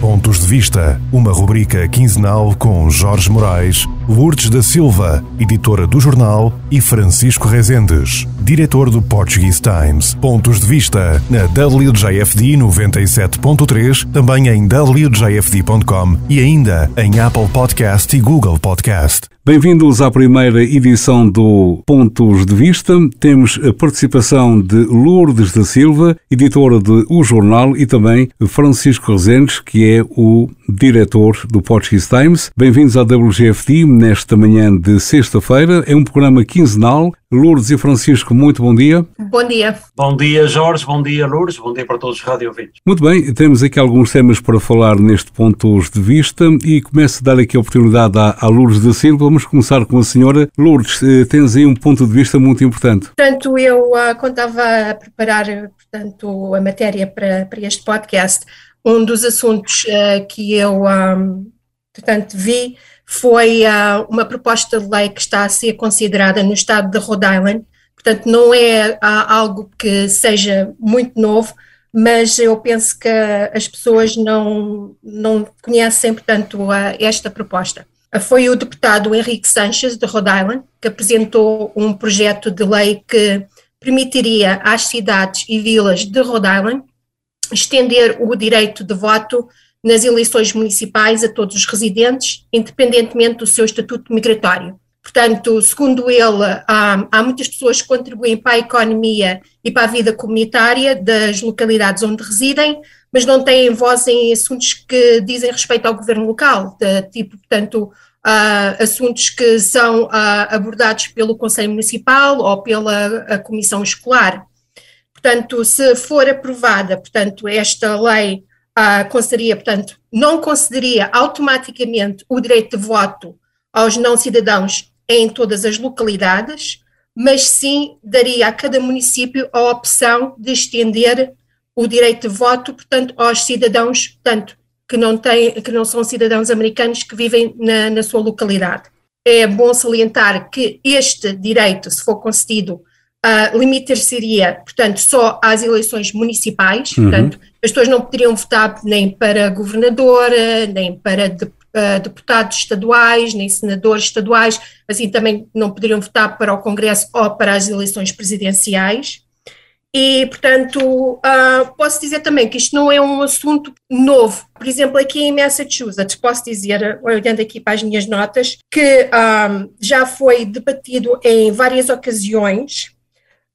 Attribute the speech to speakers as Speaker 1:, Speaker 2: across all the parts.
Speaker 1: Pontos de Vista, uma rubrica quinzenal com Jorge Moraes, Lourdes da Silva, editora do jornal, e Francisco Rezendes, diretor do Portuguese Times. Pontos de Vista na WJFD 97.3, também em WJFD.com e ainda em Apple Podcast e Google Podcast.
Speaker 2: Bem-vindos à primeira edição do Pontos de Vista. Temos a participação de Lourdes da Silva, editora de O Jornal, e também Francisco Rezendes, que é o diretor do Portuguese Times. Bem-vindos à WGFT nesta manhã de sexta-feira. É um programa quinzenal. Lourdes e Francisco, muito bom dia.
Speaker 3: Bom dia.
Speaker 4: Bom dia, Jorge. Bom dia, Lourdes. Bom dia para todos os rádio ouvintes.
Speaker 2: Muito bem, temos aqui alguns temas para falar neste Pontos de Vista e começo a dar aqui a oportunidade à, à Lourdes da Silva. Vamos começar com a senhora. Lourdes, eh, tens aí um ponto de vista muito importante.
Speaker 3: Portanto, eu, uh, quando estava a preparar portanto, a matéria para, para este podcast, um dos assuntos uh, que eu, um, portanto, vi foi uh, uma proposta de lei que está a ser considerada no estado de Rhode Island. Portanto, não é uh, algo que seja muito novo, mas eu penso que as pessoas não, não conhecem, portanto, esta proposta. Foi o deputado Henrique Sanchez, de Rhode Island, que apresentou um projeto de lei que permitiria às cidades e vilas de Rhode Island estender o direito de voto nas eleições municipais a todos os residentes, independentemente do seu estatuto migratório. Portanto, segundo ele, há, há, muitas pessoas que contribuem para a economia e para a vida comunitária das localidades onde residem, mas não têm voz em assuntos que dizem respeito ao governo local, de, tipo, portanto, uh, assuntos que são uh, abordados pelo Conselho Municipal ou pela Comissão Escolar. Portanto, se for aprovada, portanto, esta lei uh, concederia, portanto, não concederia automaticamente o direito de voto aos não cidadãos em todas as localidades, mas sim daria a cada município a opção de estender o direito de voto, portanto, aos cidadãos, portanto, que não têm, que não são cidadãos americanos que vivem na, na sua localidade. É bom salientar que este direito, se for concedido uh, limitaria, portanto, só às eleições municipais, uhum. portanto, as pessoas não poderiam votar nem para governadora, nem para de, uh, deputados estaduais, nem senadores estaduais, assim também não poderiam votar para o Congresso ou para as eleições presidenciais. E, portanto, uh, posso dizer também que isto não é um assunto novo. Por exemplo, aqui em Massachusetts, posso dizer, olhando aqui para as minhas notas, que um, já foi debatido em várias ocasiões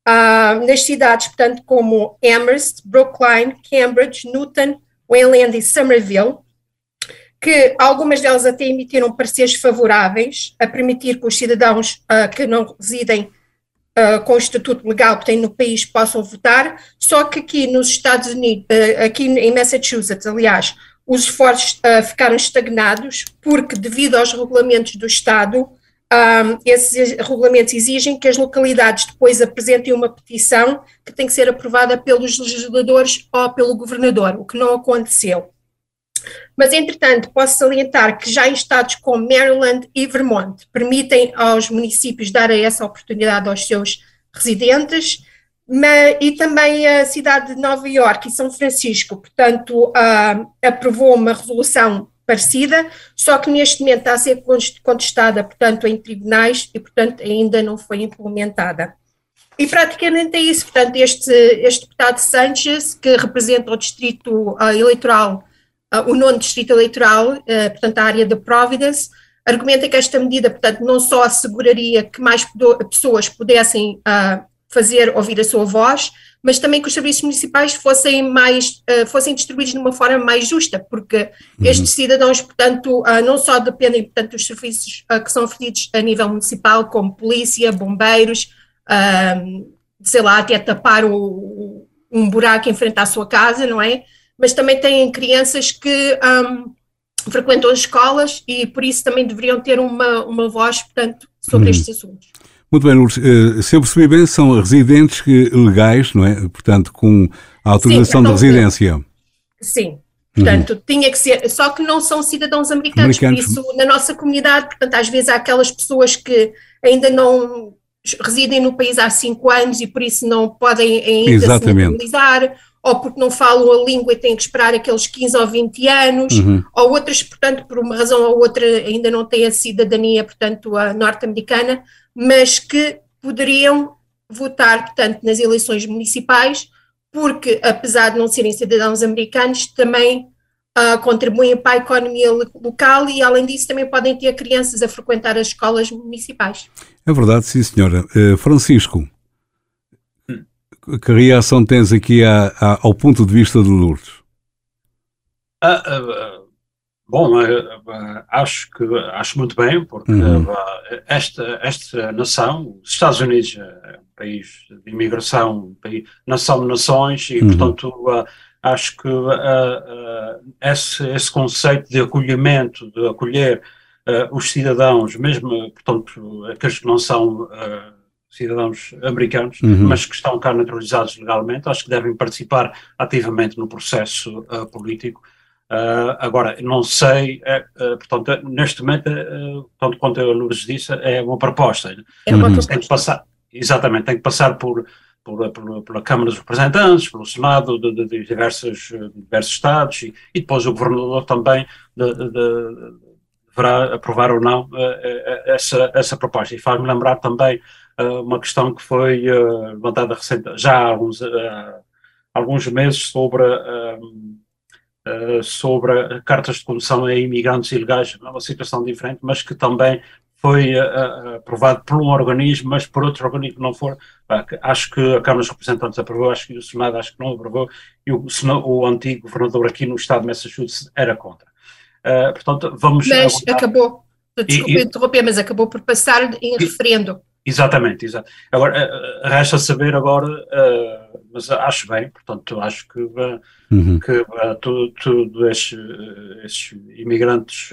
Speaker 3: uh, nas cidades, portanto, como Amherst, Brookline, Cambridge, Newton, Wayland e Somerville, que algumas delas até emitiram pareceres favoráveis a permitir que os cidadãos uh, que não residem uh, com o estatuto legal que têm no país possam votar, só que aqui nos Estados Unidos, uh, aqui em Massachusetts, aliás, os esforços ficaram estagnados porque, devido aos regulamentos do Estado, um, esses regulamentos exigem que as localidades depois apresentem uma petição que tem que ser aprovada pelos legisladores ou pelo governador, o que não aconteceu. Mas, entretanto, posso salientar que já em estados como Maryland e Vermont permitem aos municípios dar essa oportunidade aos seus residentes, mas, e também a cidade de Nova Iorque e São Francisco, portanto, uh, aprovou uma resolução parecida, só que neste momento está a ser contestada, portanto, em tribunais e, portanto, ainda não foi implementada. E praticamente é isso, portanto, este, este deputado Sanchez, que representa o distrito uh, eleitoral, uh, o nono distrito eleitoral, uh, portanto, a área de Providence, argumenta que esta medida, portanto, não só asseguraria que mais pessoas pudessem fazer ouvir a sua voz, mas também que os serviços municipais fossem mais uh, fossem distribuídos de uma forma mais justa, porque uhum. estes cidadãos, portanto, uh, não só dependem portanto, dos serviços uh, que são oferecidos a nível municipal, como polícia, bombeiros, sei lá, até tapar o, um buraco em frente à sua casa, não é? Mas também têm crianças que um, frequentam as escolas e por isso também deveriam ter uma, uma voz, portanto, sobre uhum. estes assuntos.
Speaker 2: Muito bem, Lourdes. Eh, se eu percebi bem, são residentes legais, não é? Portanto, com a autorização Sim, de residência.
Speaker 3: Sim. Portanto, uhum. tinha que ser, só que não são cidadãos americanos, americanos, por isso na nossa comunidade, portanto, às vezes há aquelas pessoas que ainda não residem no país há cinco anos e por isso não podem ainda
Speaker 2: Exatamente.
Speaker 3: se mobilizar, ou porque não falam a língua e têm que esperar aqueles 15 ou 20 anos, uhum. ou outras, portanto, por uma razão ou outra ainda não têm a cidadania, portanto, a norte-americana, mas que poderiam votar, portanto, nas eleições municipais, porque, apesar de não serem cidadãos americanos, também uh, contribuem para a economia local e, além disso, também podem ter crianças a frequentar as escolas municipais.
Speaker 2: É verdade, sim, senhora. Uh, Francisco, que reação tens aqui a, a, ao ponto de vista de Lourdes?
Speaker 4: Ah, ah, bom, ah, acho que acho muito bem, porque uhum. esta, esta nação, os Estados Unidos é um país de imigração, um país, nação de nações, e uhum. portanto acho que esse, esse conceito de acolhimento, de acolher os cidadãos, mesmo, portanto, aqueles que não são cidadãos americanos, uhum. mas que estão cá naturalizados legalmente, acho que devem participar ativamente no processo uh, político. Uh, agora, não sei, uh, portanto, neste momento, tanto quanto a Lourdes disse, é uma proposta.
Speaker 3: É uma uhum. proposta. Tem que
Speaker 4: passar, exatamente, tem que passar por, por, por, pela Câmara dos Representantes, pelo Senado de, de, de diversos, diversos Estados e, e, depois o Governador também de, deverá aprovar ou não essa, essa proposta. E faz-me lembrar também uh, uma questão que foi uh, levantada recente, já há alguns, uh, alguns meses sobre, sobre cartas de condução a imigrantes ilegais, é uma situação diferente, mas que também foi aprovado por um organismo, mas por outro organismo não for. acho que a Câmara dos Representantes aprovou, acho que o Senado acho que não aprovou, e o, o antigo governador aqui no estado de Massachusetts era contra. Portanto, vamos.
Speaker 3: Mas acabou, desculpe interromper, mas acabou por passar em referendo.
Speaker 4: Exatamente, exato. Agora, uh, resta saber agora, uh, mas acho bem, portanto, acho que, uh, uhum. que uh, todos tu, estes, estes, imigrantes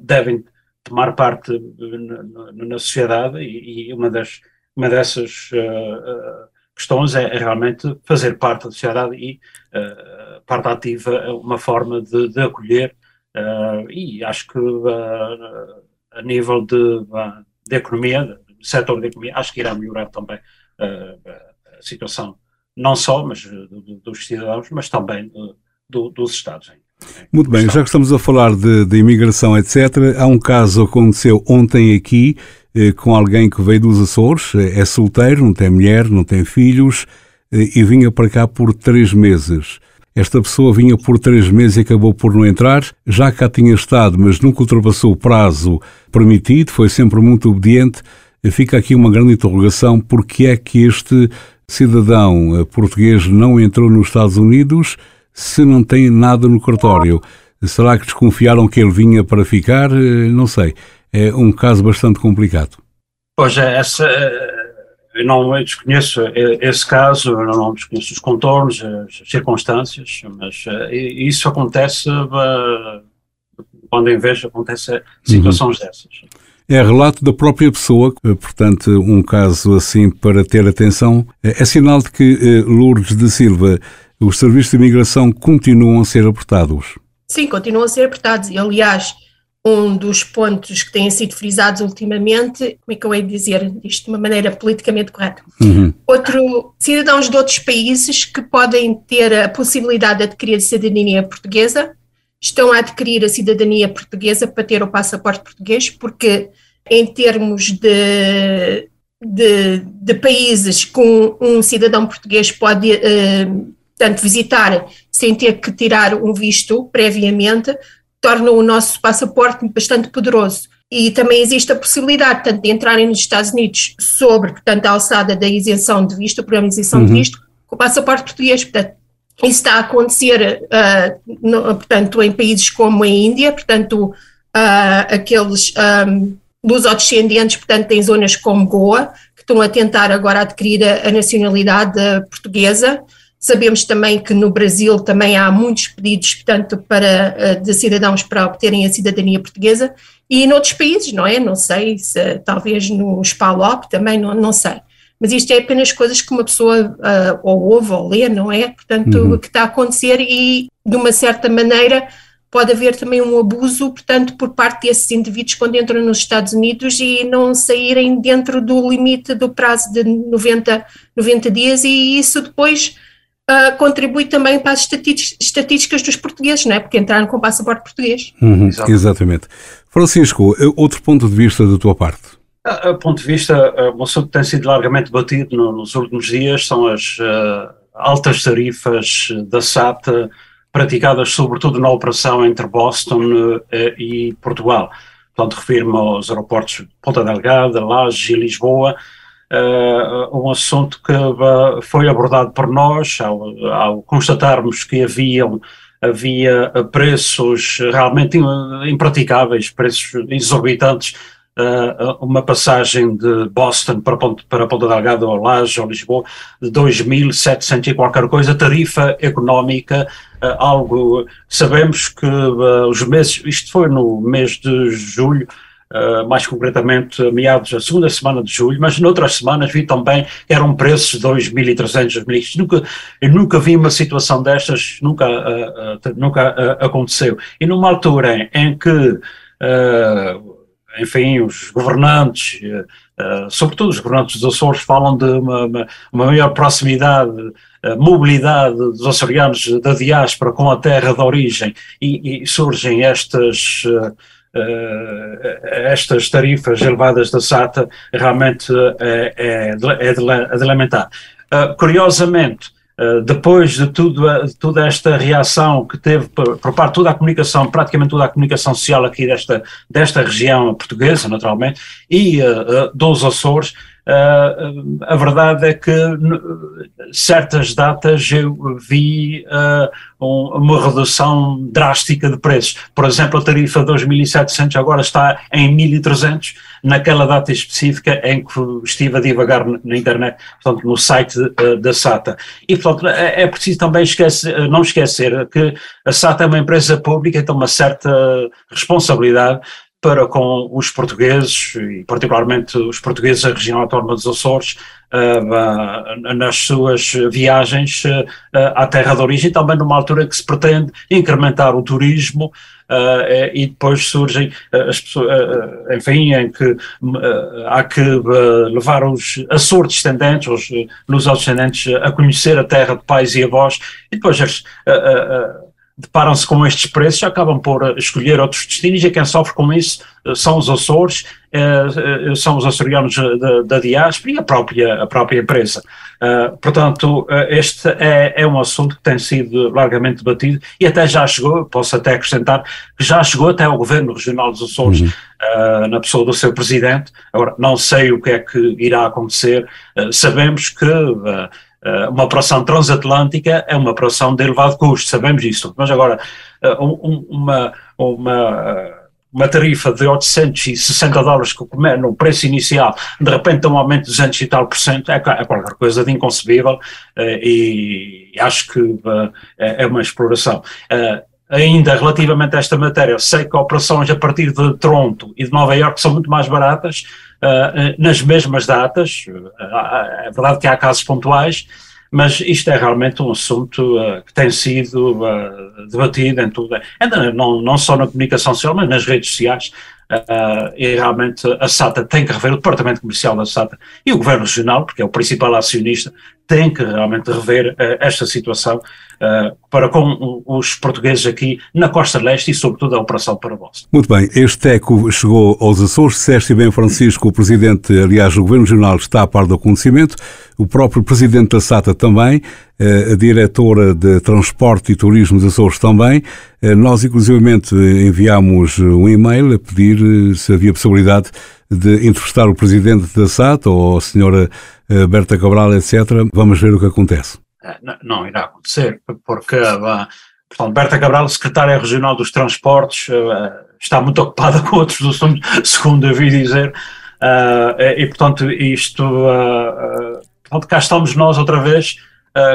Speaker 4: devem tomar parte na, na sociedade e, e, uma, das, uma dessas questões é, é, realmente fazer parte da sociedade e parte ativa é uma forma de, de acolher e acho que a nível de, de economia, setor da economia, acho que irá melhorar também uh, a situação, não só mas, do, dos cidadãos, mas também do, dos Estados.
Speaker 2: Muito bem, já que estamos a falar de, de, imigração, etc., há um caso que aconteceu ontem aqui eh, com alguém que veio dos Açores, é solteiro, não tem mulher, não tem filhos eh, e vinha para cá por três meses. Esta pessoa vinha por três meses e acabou por não entrar, já cá tinha estado, mas nunca ultrapassou o prazo permitido, foi sempre muito obediente fica aqui uma grande interrogação: porque é que este cidadão eh, português não entrou nos Estados Unidos se não tem nada no cartório? Será que desconfiaram que ele vinha para ficar? Eh, não sei. É um caso bastante complicado.
Speaker 4: Pois é, essa, eh, eu não desconheço esse caso, eu não desconheço os contornos, as circunstâncias, mas isso acontece quando em vez acontece situações uhum. dessas.
Speaker 2: É relato da própria pessoa, eh, portanto, um caso assim para ter atenção. É, é sinal de que eh, Lourdes de Silva, os serviços de imigração continuam a ser apertados.
Speaker 3: Sim, continuam a ser apertados. E, aliás, um dos pontos que têm sido frisados ultimamente, como é que eu hei de dizer isto de uma maneira politicamente correta? Uhum. Outro, cidadãos de outros países que podem ter a possibilidade de adquirir a cidadania portuguesa, estão a adquirir a cidadania portuguesa para ter o passaporte português, porque em termos de, de, de países com um cidadão português pode uh, tanto visitar sem ter que tirar um visto previamente, torna o nosso passaporte bastante poderoso. E também existe a possibilidade, tanto de entrarem nos Estados Unidos sobre, portanto, a alçada da isenção de visto, o programa de isenção uhum. de visto, com o passaporte português. Portanto, isso está a acontecer, uh, no, portanto, em países como a Índia, portanto, uh, aqueles um, lusodescendentes, portanto, em zonas como Goa, que estão a tentar agora adquirir a, a nacionalidade portuguesa. Sabemos também que no Brasil também há muitos pedidos, portanto, para, de cidadãos para obterem a cidadania portuguesa e noutros países, não é? Não sei, se, talvez no SPALOP também, não, não sei mas isto é apenas coisas que uma pessoa uh, ou ouve ou lê, não é? Portanto, uhum. que está a acontecer e, de uma certa maneira, pode haver também um abuso, portanto, por parte desses indivíduos quando entram nos Estados Unidos e não saírem dentro do limite do prazo de 90, 90 dias e isso depois uh, contribui também para as estatísticas dos portugueses, não é? Porque entraram com passaporte português.
Speaker 2: Uhum, exatamente. Francisco, outro ponto de vista da tua parte.
Speaker 4: A, a ponto de vista, um assunto que tem sido largamente batido no, nos últimos dias são as uh, altas tarifas da SAT praticadas sobretudo na operação entre Boston uh, e Portugal. Portanto, refiro-me aos aeroportos Ponta Delgada, Lages e Lisboa, uh, um assunto que uh, foi abordado por nós ao, ao constatarmos que haviam havia preços realmente impraticáveis, preços exorbitantes uh, uma passagem de Boston para, Ponte, para Ponta Delgada ou Laje ou Lisboa de 2.700 e qualquer coisa, tarifa económica, uh, algo, sabemos que uh, os meses, isto foi no mês de julho, Uh, mais concretamente meados da segunda semana de julho, mas noutras semanas vi também que eram preços de 2.300, 2.000. Nunca, eu nunca vi uma situação destas, nunca, uh, uh, nunca aconteceu. E numa altura em, em que enfim, os governantes, uh, sobretudo os governantes dos Açores, falam de uma, uma, uma maior proximidade, uh, mobilidade dos açorianos da diáspora com a terra de origem e, e surgem estas. Uh, estas tarifas elevadas da SATA realmente é, é, é de, é de lamentar. curiosamente, eh, depois de, tudo, de toda esta reação que teve por, por, parte de toda a comunicação, praticamente toda a comunicação social aqui desta, desta região portuguesa, naturalmente, e uh, dos Açores, a verdade é que certas datas eu vi um, uma redução drástica de preços. Por exemplo, a tarifa 2.700 agora está em 1.300, naquela data específica em que estive a divagar na internet, portanto, no site da SATA. E, portanto, é, é preciso também esquecer, não esquecer que a SATA é uma empresa pública tem uma certa responsabilidade para com os portugueses, e particularmente os portugueses da região autónoma dos Açores, uh, nas suas viagens uh, à terra de origem, também numa altura que se pretende incrementar o turismo, Uh, e depois surgem uh, as pessoas, uh, enfim, em que há que levar os Açores descendentes, os luso-descendentes, a conhecer a terra de pais e avós, e depois as deparam-se com estes preços, acabam por escolher outros destinos e quem sofre com isso eh, são os Açores, eh, eh, são os açorianos da, da diáspora e a própria, a própria empresa. portanto, este é, é um assunto que tem sido largamente debatido e até já chegou, posso até acrescentar, que já chegou até ao Governo Regional dos Açores, uhum. na pessoa do seu Presidente. Agora, não sei o que é que irá acontecer, sabemos que eh, uma operação transatlântica é uma operação de elevado custo, sabemos isso, mas agora eh, uma, uma, uma tarifa de 860 dólares que no preço inicial, de repente um aumento de 200 e tal por cento, é, é qualquer coisa de inconcebível eh, e acho que é, é uma exploração. Ainda relativamente a esta matéria, sei que operações a partir de Toronto e de Nova Iorque são muito mais baratas, nas mesmas datas. Uh, é verdade que há casos pontuais, mas isto é realmente um assunto uh, que tem sido debatido em tudo, não, não só na comunicação social, mas nas redes sociais. e realmente a SATA tem que rever, o Departamento Comercial da SATA e o Governo Regional, porque é o principal acionista, tem que realmente rever esta situação uh, para com os portugueses aqui na Costa Leste e, sobretudo, a Operação Parabólica.
Speaker 2: Muito bem, este eco chegou aos Açores, disseste bem, Francisco, o Presidente, aliás, o Governo Regional está a par do acontecimento, o próprio Presidente da SATA também, eh, a Diretora de Transporte e Turismo dos Açores também. Nós, inclusivamente, enviámos um e-mail a pedir se havia possibilidade de entrevistar o Presidente da SATA ou a Senhora Berta Cabral, etc. Vamos ver o que acontece.
Speaker 4: Eh, não, não irá acontecer, porque portanto, Berta Cabral, secretária regional dos transportes, está muito ocupada com outros assuntos, segundo eu vi dizer, e portanto isto, portanto, cá estamos nós outra vez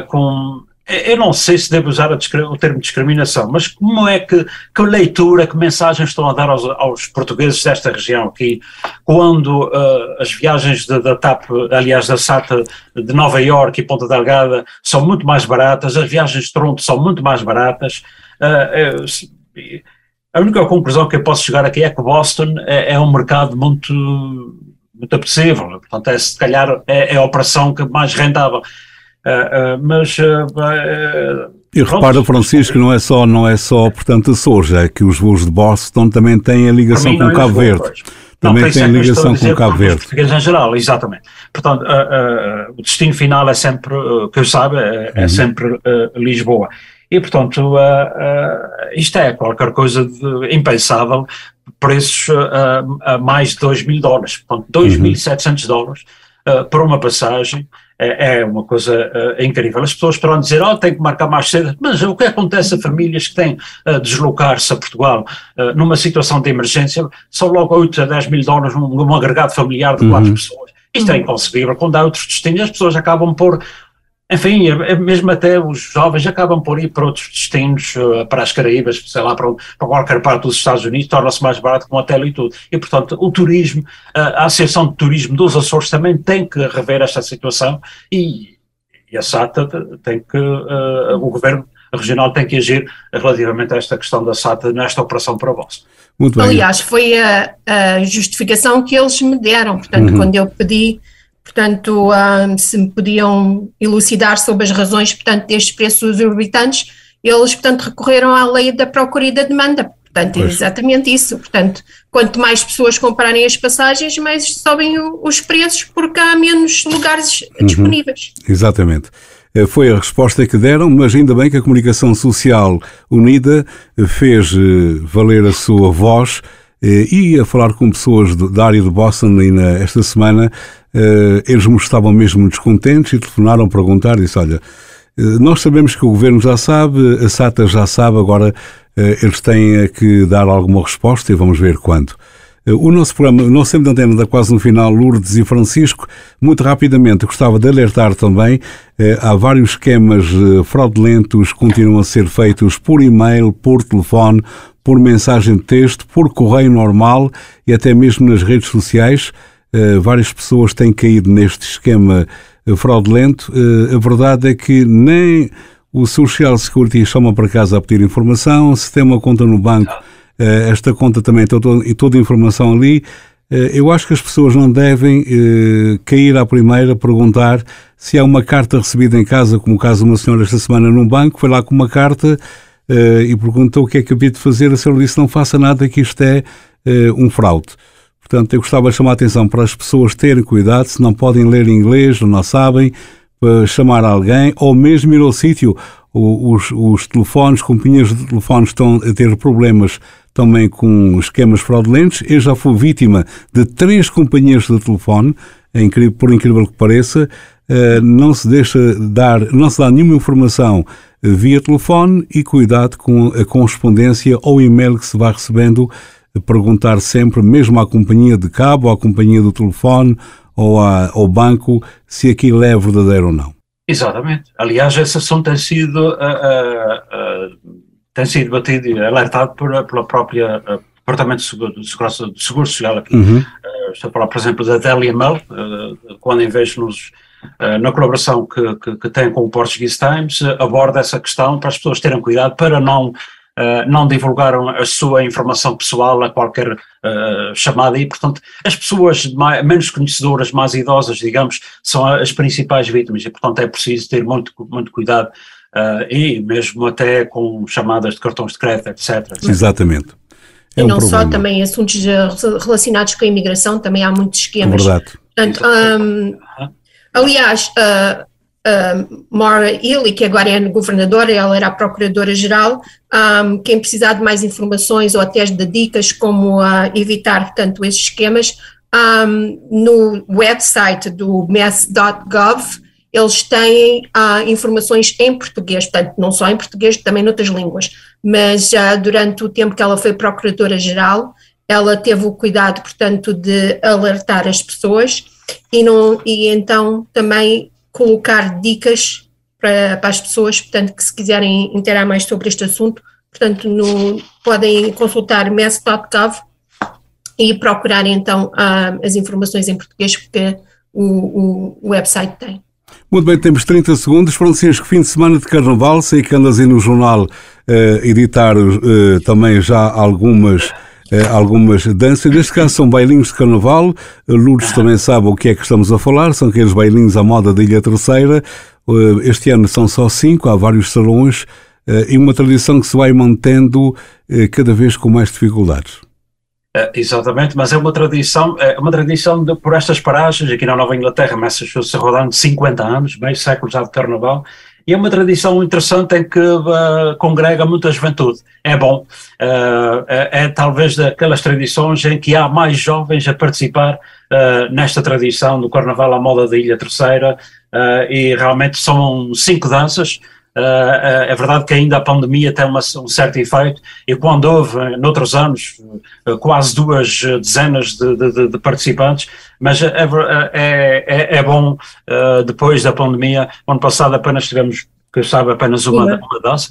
Speaker 4: com eu não sei se devo usar o termo discriminação, mas como é que, que leitura, que mensagens estão a dar aos, aos portugueses desta região aqui, quando uh, as viagens da TAP, aliás da SATA de Nova Iorque e Ponta Delgada são muito mais baratas, as viagens de Toronto são muito mais baratas, uh, a única conclusão que eu posso chegar aqui é que Boston é, é um mercado muito, muito apetecível, portanto é se calhar é, é a operação que mais rentável. Mas
Speaker 2: e repara, Francisco, não é só, não é só portanto, Açores, é que os voos de Boston também têm a ligação com Cabo Verde. Pois. Também não, tem é ligação com Cabo Verde. Os
Speaker 4: portugueses em geral, exatamente. Portanto, uh, uh, o destino final é sempre, uh, que eu saiba, é, é uhum. sempre Lisboa. E, portanto, isto é qualquer coisa de impensável, preços a mais de 2 mil dólares, portanto, 2.700 uhum. dólares por uma passagem, é, é uma coisa uh, incrível. As pessoas poderão dizer, oh, tem que marcar mais cedo, mas o que acontece a famílias que têm a uh, deslocar-se a Portugal uh, numa situação de emergência, são logo 8 a 10 mil dólares num, num agregado familiar de quatro uhum. pessoas. Isto é inconcebível. Quando há outros destinos, as pessoas acabam por enfim, é, é mesmo até os jovens acabam por ir para outros destinos, uh, para as Caraíbas, sei lá, para, para qualquer parte dos Estados Unidos, torna-se mais barato com hotel e tudo. E, portanto, o turismo, uh, a Associação de Turismo dos Açores também tem que rever esta situação e, e a SATA tem que, uh, o Governo Regional tem que agir relativamente a esta questão da SATA nesta operação para vós.
Speaker 3: Muito bem. Aliás, foi a, a, justificação que eles me deram, portanto, uhum. quando eu pedi portanto, um, se me podiam elucidar sobre as razões, portanto, destes preços exorbitantes, eles, portanto, recorreram à lei da procura e da demanda. Portanto, é exatamente isso. Portanto, quanto mais pessoas comprarem as passagens, mais sobem o, os preços, porque há menos lugares uhum. disponíveis.
Speaker 2: Exatamente. Eh, foi a resposta que deram, mas ainda bem que a Comunicação Social Unida fez eh, valer a sua voz e a falar com pessoas da área de Boston ainda esta semana eh, eles estavam mesmo descontentes e telefonaram para perguntar, disse, olha, eh, nós sabemos que o Governo já sabe, a SATA já sabe, agora eh, eles têm que dar alguma resposta e vamos ver quando. O nosso programa, o nosso tempo de antena está quase no final, Lourdes e Francisco. Muito rapidamente, gostava de alertar também, há vários esquemas fraudulentos que continuam a ser feitos por e-mail, por telefone, por mensagem de texto, por correio normal e até mesmo nas redes sociais. Eh, várias pessoas têm caído neste esquema eh, fraudulento. Eh, a verdade é que nem o Social Security chama para casa a pedir informação, se tem uma conta no banco, esta conta também tem toda, toda a informação ali. Eu acho que as pessoas não devem cair à primeira perguntar se há uma carta recebida em casa, como o caso de uma senhora esta semana num banco, foi lá com uma carta e perguntou o que é que havia de fazer. A senhora disse: Não faça nada, que isto é um fraude. Portanto, eu gostava de chamar a atenção para as pessoas terem cuidado, se não podem ler inglês não sabem, para chamar alguém, ou mesmo ir ao sítio. Os, os telefones, companhias de telefones estão a ter problemas também com esquemas fraudulentos. Eu já fui vítima de três companhias de telefone, é por incrível que pareça, eh, não se deixa dar, não se dá nenhuma informação via telefone e cuidado com a correspondência ou e-mail que se vai recebendo perguntar sempre, mesmo à companhia de cabo, à companhia do telefone ou ao banco, se aquilo é verdadeiro ou não.
Speaker 4: Exatamente. Aliás, esse assunto tem sido, uh, uh, uh, tem sido batido e alertado por, pela própria Departamento de Seguro, de Segurança, de Seguro Social aqui. Uhum. estou a falar, por exemplo, da Daily Mail, quando em vez nos, na colaboração que, que, que, tem com o Portuguese Times, aborda essa questão para as pessoas terem cuidado para não Uh, não divulgaram a sua informação pessoal a qualquer uh, chamada e, portanto, as pessoas mais, menos conhecedoras, mais idosas, digamos, são as principais vítimas e, portanto, é preciso ter muito, muito cuidado uh, e mesmo até com chamadas de cartões de crédito, etc.
Speaker 2: Exatamente.
Speaker 3: É e um não problema. só também assuntos relacionados com a imigração, também há muitos esquemas.
Speaker 2: Verdade.
Speaker 3: Portanto, um, aliás, uh, uh, Maura Ely, que agora é governadora, ela era a procuradora-geral, um, quem precisar de mais informações ou até de dicas como uh, evitar, portanto, esses esquemas, um, no website do mess.gov eles têm uh, informações em português, portanto, não só em português, também noutras línguas, mas uh, durante o tempo que ela foi procuradora-geral, ela teve o cuidado, portanto, de alertar as pessoas e, não, e então também colocar dicas para, para as pessoas, portanto, que se quiserem interar mais sobre este assunto, portanto, no, podem consultar mess.gov e procurar então uh, as informações em português que o, o, o, website tem.
Speaker 2: Muito bem, temos 30 segundos. Francisco, fim de semana de carnaval, sei que andas aí no jornal uh, editar uh, também já algumas uh, algumas danças. Neste caso são bailinhos de carnaval. Lourdes também sabe o que é que estamos a falar. São aqueles bailinhos à moda da Ilha Terceira. este ano são só cinco, há vários salões. e uma tradição que se vai mantendo cada vez com mais dificuldades.
Speaker 4: Uh, exatamente, mas é uma tradição, é uma tradição de, por estas paragens, aqui na Nova Inglaterra, Massachusetts, rodando 50 anos, meio século já de carnaval, e é uma tradição interessante em que uh, congrega muita juventude. É bom, uh, é, é, talvez daquelas tradições em que há mais jovens a participar nesta tradição do Carnaval à moda da Ilha Terceira, e realmente são cinco danças, Uh, é verdade que ainda a pandemia tem uma, um certo efeito e quando houve, noutros anos, uh, quase duas dezenas de, de, de participantes, mas é, é, é, é bom, uh, depois da pandemia, ano passado apenas tivemos que eu saiba apenas uma, uma. dança,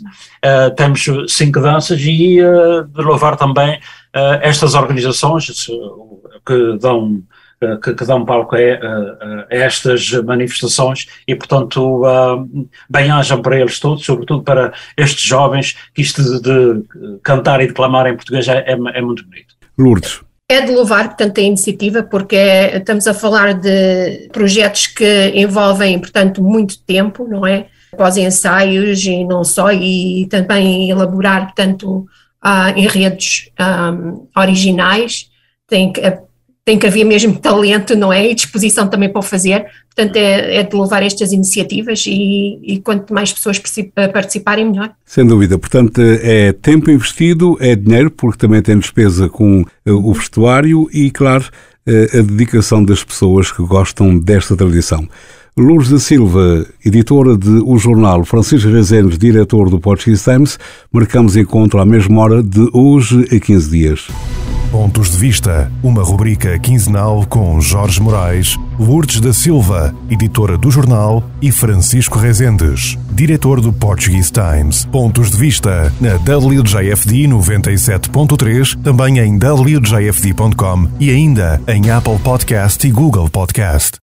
Speaker 4: temos cinco danças e de louvar também estas organizações que dão eh, que, que dão palco a, a, a, estas manifestações e, portanto, uh, bem-ajam para eles todos, sobretudo para estes jovens, que isto de, de cantar e declamar em português é, é, é, muito bonito.
Speaker 2: Lourdes.
Speaker 3: É de louvar, portanto, a iniciativa, porque estamos a falar de projetos que envolvem, portanto, muito tempo, não é? Após ensaios e não só, e também elaborar, portanto, uh, enredos um, originais. Tem que, tem que haver mesmo talento, não é? E disposição também para o fazer. Portanto, é, é de louvar estas iniciativas e, e, quanto mais pessoas participarem, melhor.
Speaker 2: Sem dúvida. Portanto, é tempo investido, é dinheiro, porque também tem despesa com eh, o vestuário e, claro, eh, a dedicação das pessoas que gostam desta tradição. Lourdes da Silva, editora de O Jornal, Francisco Rezendes, diretor do Portuguese Times, marcamos encontro à mesma hora de hoje a 15 dias.
Speaker 1: Pontos de Vista, uma rubrica quinzenal com Jorge Moraes, Lourdes da Silva, editora do jornal, e Francisco Rezendes, diretor do Portuguese Times. Pontos de Vista na WJFD 97.3, também em WJFD.com e ainda em Apple Podcast e Google Podcast.